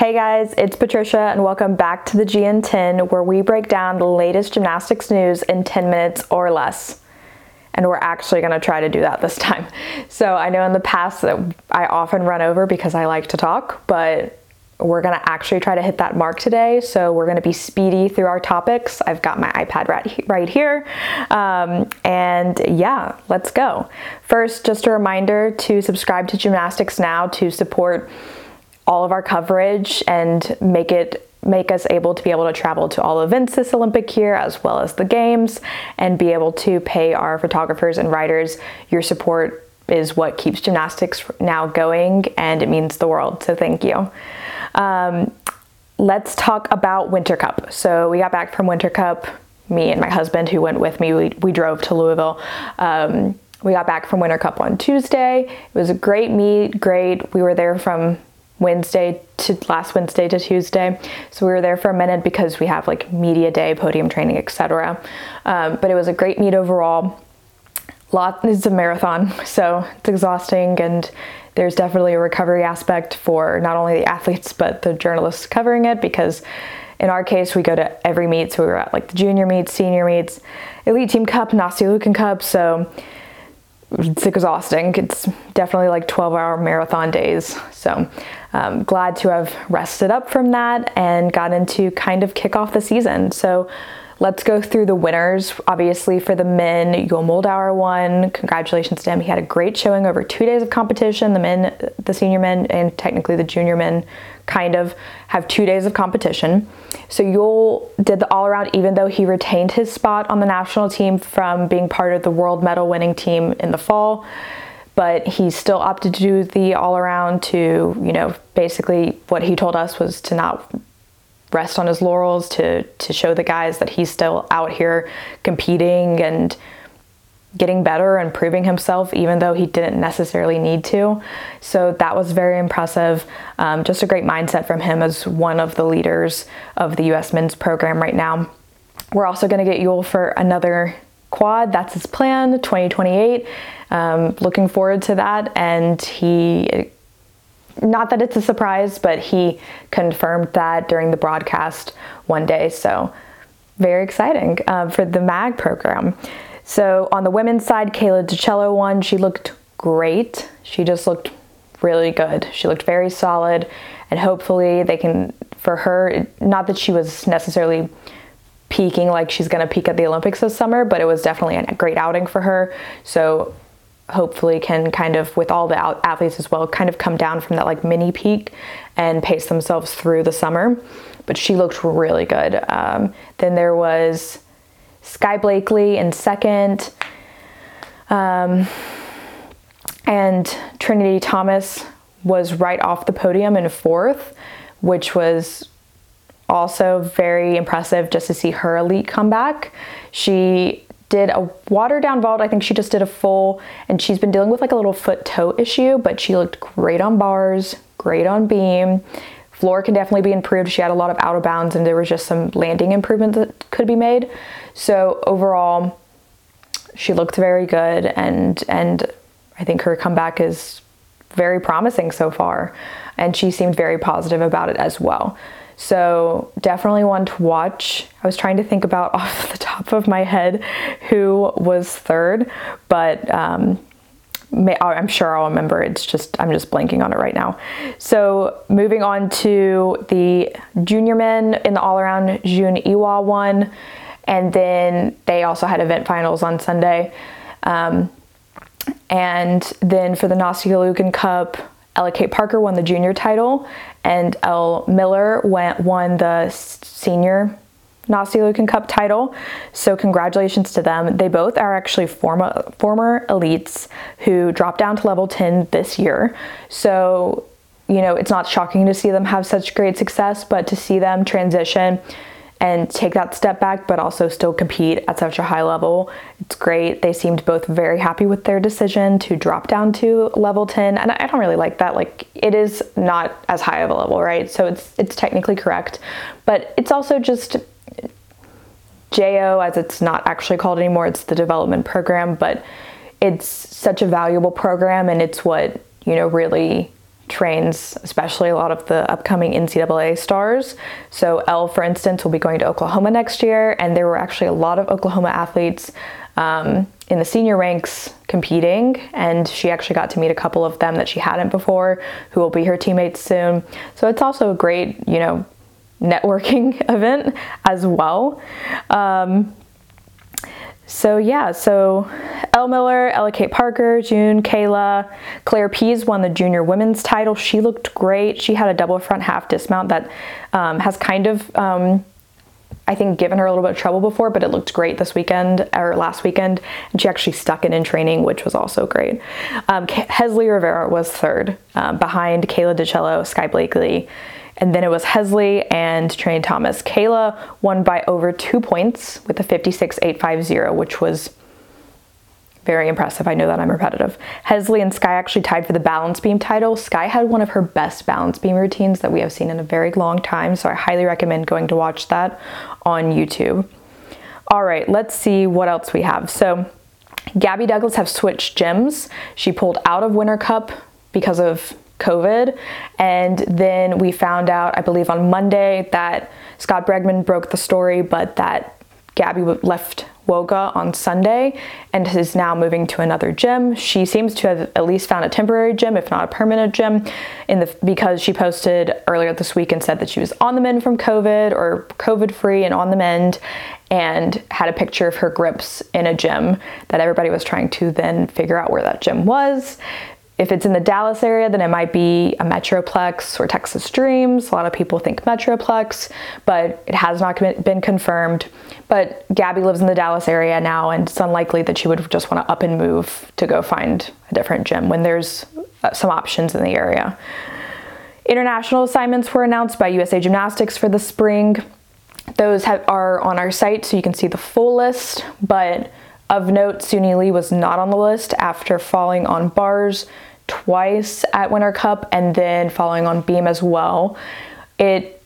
Hey guys, it's Patricia, and welcome back to the GN10, where we break down the latest gymnastics news in 10 minutes or less. And we're actually going to try to do that this time. So I know in the past that I often run over because I like to talk, but we're going to actually try to hit that mark today. So we're going to be speedy through our topics. I've got my iPad right, here. Um, and yeah, let's go. First, just a reminder to subscribe to Gymnastics Now to support all of our coverage and make it make us able to be able to travel to all events this Olympic year as well as the games and be able to pay our photographers and writers. Your support is what keeps gymnastics now going and it means the world. So thank you. Um, let's talk about Winter Cup. So we got back from Winter Cup. Me and my husband, who went with me, we, we drove to Louisville. Um, we got back from Winter Cup on Tuesday. It was a great meet, great. We were there from Wednesday to last Wednesday to Tuesday. So we were there for a minute because we have like media day, podium training, etc. Um, but it was a great meet overall. Lot is a marathon, so it's exhausting, and there's definitely a recovery aspect for not only the athletes but the journalists covering it because in our case we go to every meet so we were at like the junior meets senior meets elite team cup Nastia Liukin cup so it's exhausting. It's definitely like 12 hour marathon days. So um, glad to have rested up from that and gotten to kind of kick off the season. So let's go through the winners. Obviously, for the men, Yul Moldauer won. Congratulations to him. He had a great showing over two days of competition. The men, the senior men, and technically the junior men kind of have two days of competition. So Yul did the all around, even though he retained his spot on the national team from being part of the world medal winning team in the fall. But he still opted to do the all around to, you know, basically what he told us was to not rest on his laurels, to, to show the guys that he's still out here competing and getting better and proving himself, even though he didn't necessarily need to. So that was very impressive. Um, just a great mindset from him as one of the leaders of the US men's program right now. We're also going to get Yul for another quad. That's his plan, 2028. Um, looking forward to that. And he, not that it's a surprise, but he confirmed that during the broadcast one day. So very exciting uh, for the MAG program. So on the women's side, Kayla DiCello won. She looked great. She just looked really good. She looked very solid, and hopefully they can, for her, not that she was necessarily peaking like she's going to peak at the Olympics this summer, but it was definitely a great outing for her. So hopefully can kind of with all the athletes as well kind of come down from that like mini peak and pace themselves through the summer. But she looked really good. Um, then there was Skye Blakely in second. Um, and Trinity Thomas was right off the podium in fourth, which was also very impressive just to see her elite come back. She did a watered down vault. I think she just did a full, and she's been dealing with like a little foot toe issue, but she looked great on bars, great on beam. Floor can definitely be improved. She had a lot of out of bounds, and there was just some landing improvement that could be made. So overall, she looked very good, and and I think her comeback is very promising so far, and she seemed very positive about it as well. So definitely one to watch. I was trying to think about off the top of my head who was third, but um, may, I'm sure I'll remember. It's just I'm just blanking on it right now. So moving on to the junior men in the all-around, Jun Iwai won. And then they also had event finals on Sunday. Um, and then for the Nastia Liukin Cup, Ella Kate Parker won the junior title, and Elle Miller went, won the senior Nastia Liukin Cup title. So congratulations to them. They both are actually former former elites who dropped down to level 10 this year. So, you know, it's not shocking to see them have such great success, but to see them transition and take that step back, but also still compete at such a high level. It's great. They seemed both very happy with their decision to drop down to level 10. And I don't really like that. Like it is not as high of a level, right? So it's it's technically correct. But it's also just JO as it's not actually called anymore, it's the development program, but it's such a valuable program and it's what, you know, really trains, especially a lot of the upcoming NCAA stars. So, Elle, for instance, will be going to Oklahoma next year, and there were actually a lot of Oklahoma athletes um, in the senior ranks competing, and she actually got to meet a couple of them that she hadn't before, who will be her teammates soon. So, it's also a great, you know, networking event as well. Um, so yeah, so Elle Miller, Ella Kate Parker, Jun, Kayla, Claire Pease won the junior women's title. She looked great. She had a double front half dismount that um, has kind of, um, I think, given her a little bit of trouble before, but it looked great this weekend or last weekend, and she actually stuck it in training, which was also great. Um, Hesly Rivera was third, uh, behind Kayla DiCello, Skye Blakely, and then it was Hesly and Trinity Thomas. Kayla won by over two points with a 56.850, which was very impressive. I know that I'm repetitive. Hesly and Skye actually tied for the balance beam title. Skye had one of her best balance beam routines that we have seen in a very long time, so I highly recommend going to watch that on YouTube. All right, let's see what else we have. So, Gabby Douglas have switched gyms. She pulled out of Winter Cup because of COVID. And then we found out, I believe on Monday, that Scott Bregman broke the story, but that Gabby left Woga on Sunday and is now moving to another gym. She seems to have at least found a temporary gym, if not a permanent gym, in the because she posted earlier this week and said that she was on the mend from COVID or COVID free and on the mend and had a picture of her grips in a gym that everybody was trying to then figure out where that gym was. If it's in the Dallas area, then it might be a Metroplex or Texas Dreams. A lot of people think Metroplex, but it has not been confirmed. But Gabby lives in the Dallas area now, and it's unlikely that she would just want to up and move to go find a different gym when there's uh, some options in the area. International assignments were announced by USA Gymnastics for the spring. Those have, are on our site, so you can see the full list. But of note, Suni Lee was not on the list after falling on bars twice at Winter Cup and then following on beam as well. It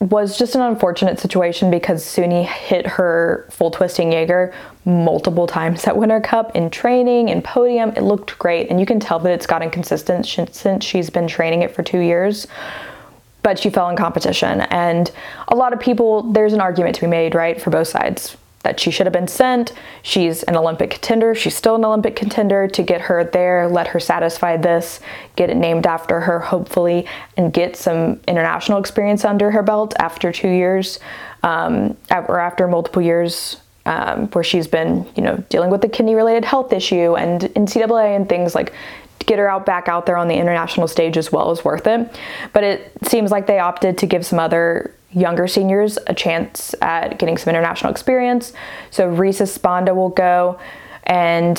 was just an unfortunate situation because Suni hit her full twisting Jaeger multiple times at Winter Cup in training and podium. It looked great, and you can tell that it's gotten consistent since she's been training it for two years. But she fell in competition, and a lot of people, there's an argument to be made, right, for both sides that she should have been sent. She's an Olympic contender. She's still an Olympic contender to get her there, let her satisfy this, get it named after her, hopefully, and get some international experience under her belt after two years um, or after multiple years. Um, where she's been, you know, dealing with the kidney-related health issue and NCAA and things like get her out back out there on the international stage as well is worth it. But it seems like they opted to give some other younger seniors a chance at getting some international experience. So Reese Esponda will go, and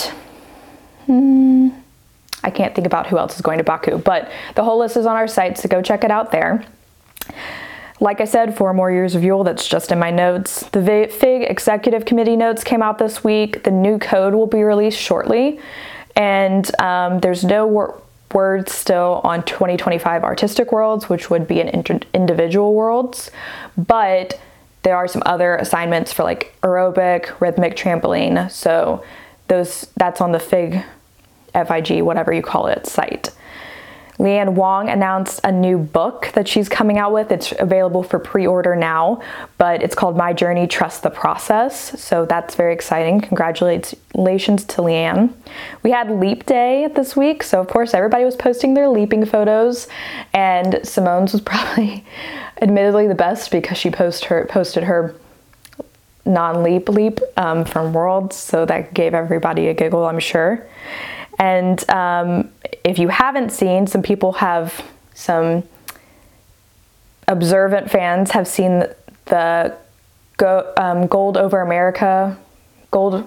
hmm, I can't think about who else is going to Baku, but the whole list is on our site, so go check it out there. Like I said, four more years of Yul, that's just in my notes. The FIG Executive Committee notes came out this week. The new code will be released shortly, and um, there's no work words still on 2025 artistic worlds, which would be an inter- individual worlds, but there are some other assignments for like aerobic, rhythmic trampoline. So those that's on the FIG, FIG, whatever you call it, site. Leanne Wong announced a new book that she's coming out with. It's available for pre order now, but it's called My Journey Trust the Process. So that's very exciting. Congratulations to Leanne. We had Leap Day this week, so of course, everybody was posting their leaping photos, and Simone's was probably admittedly the best because she post her, posted her non leap leap um, from Worlds, so that gave everybody a giggle, I'm sure. And um, if you haven't seen, some people have, some observant fans have seen the go, um, Gold Over America, Gold,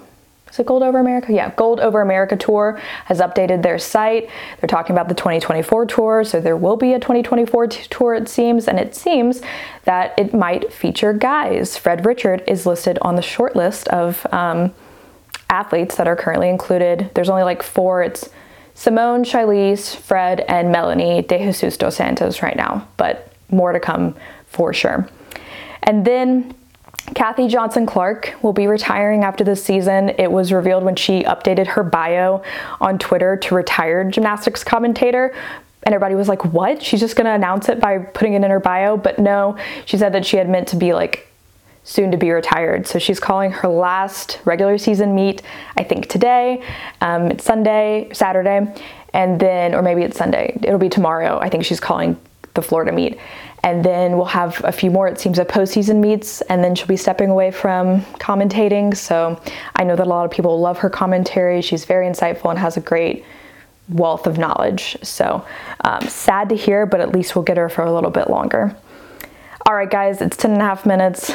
is it Gold Over America? Yeah, Gold Over America tour has updated their site. They're talking about the 2024 tour, so there will be a 2024 t- tour, it seems, and it seems that it might feature guys. Fred Richard is listed on the short list of um, athletes that are currently included. There's only like four. It's Simone, Chiles, Fred, and Melanie De Jesus dos Santos right now, but more to come for sure. And then Kathy Johnson Clarke will be retiring after this season. It was revealed when she updated her bio on Twitter to retired gymnastics commentator. and everybody was like, what? She's just gonna announce it by putting it in her bio? But no, she said that she had meant to be like soon to be retired. So she's calling her last regular season meet, I think today. Um, it's Sunday, Saturday, and then, or maybe it's Sunday. It'll be tomorrow. I think she's calling the Florida meet. And then we'll have a few more, it seems, of postseason meets, and then she'll be stepping away from commentating. So I know that a lot of people love her commentary. She's very insightful and has a great wealth of knowledge. So um, sad to hear, but at least we'll get her for a little bit longer. All right, guys, it's 10 and a half minutes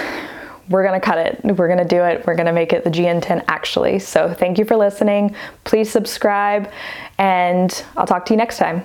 we're going to cut it. We're going to do it. We're going to make it the GN10 actually. So thank you for listening. Please subscribe and I'll talk to you next time.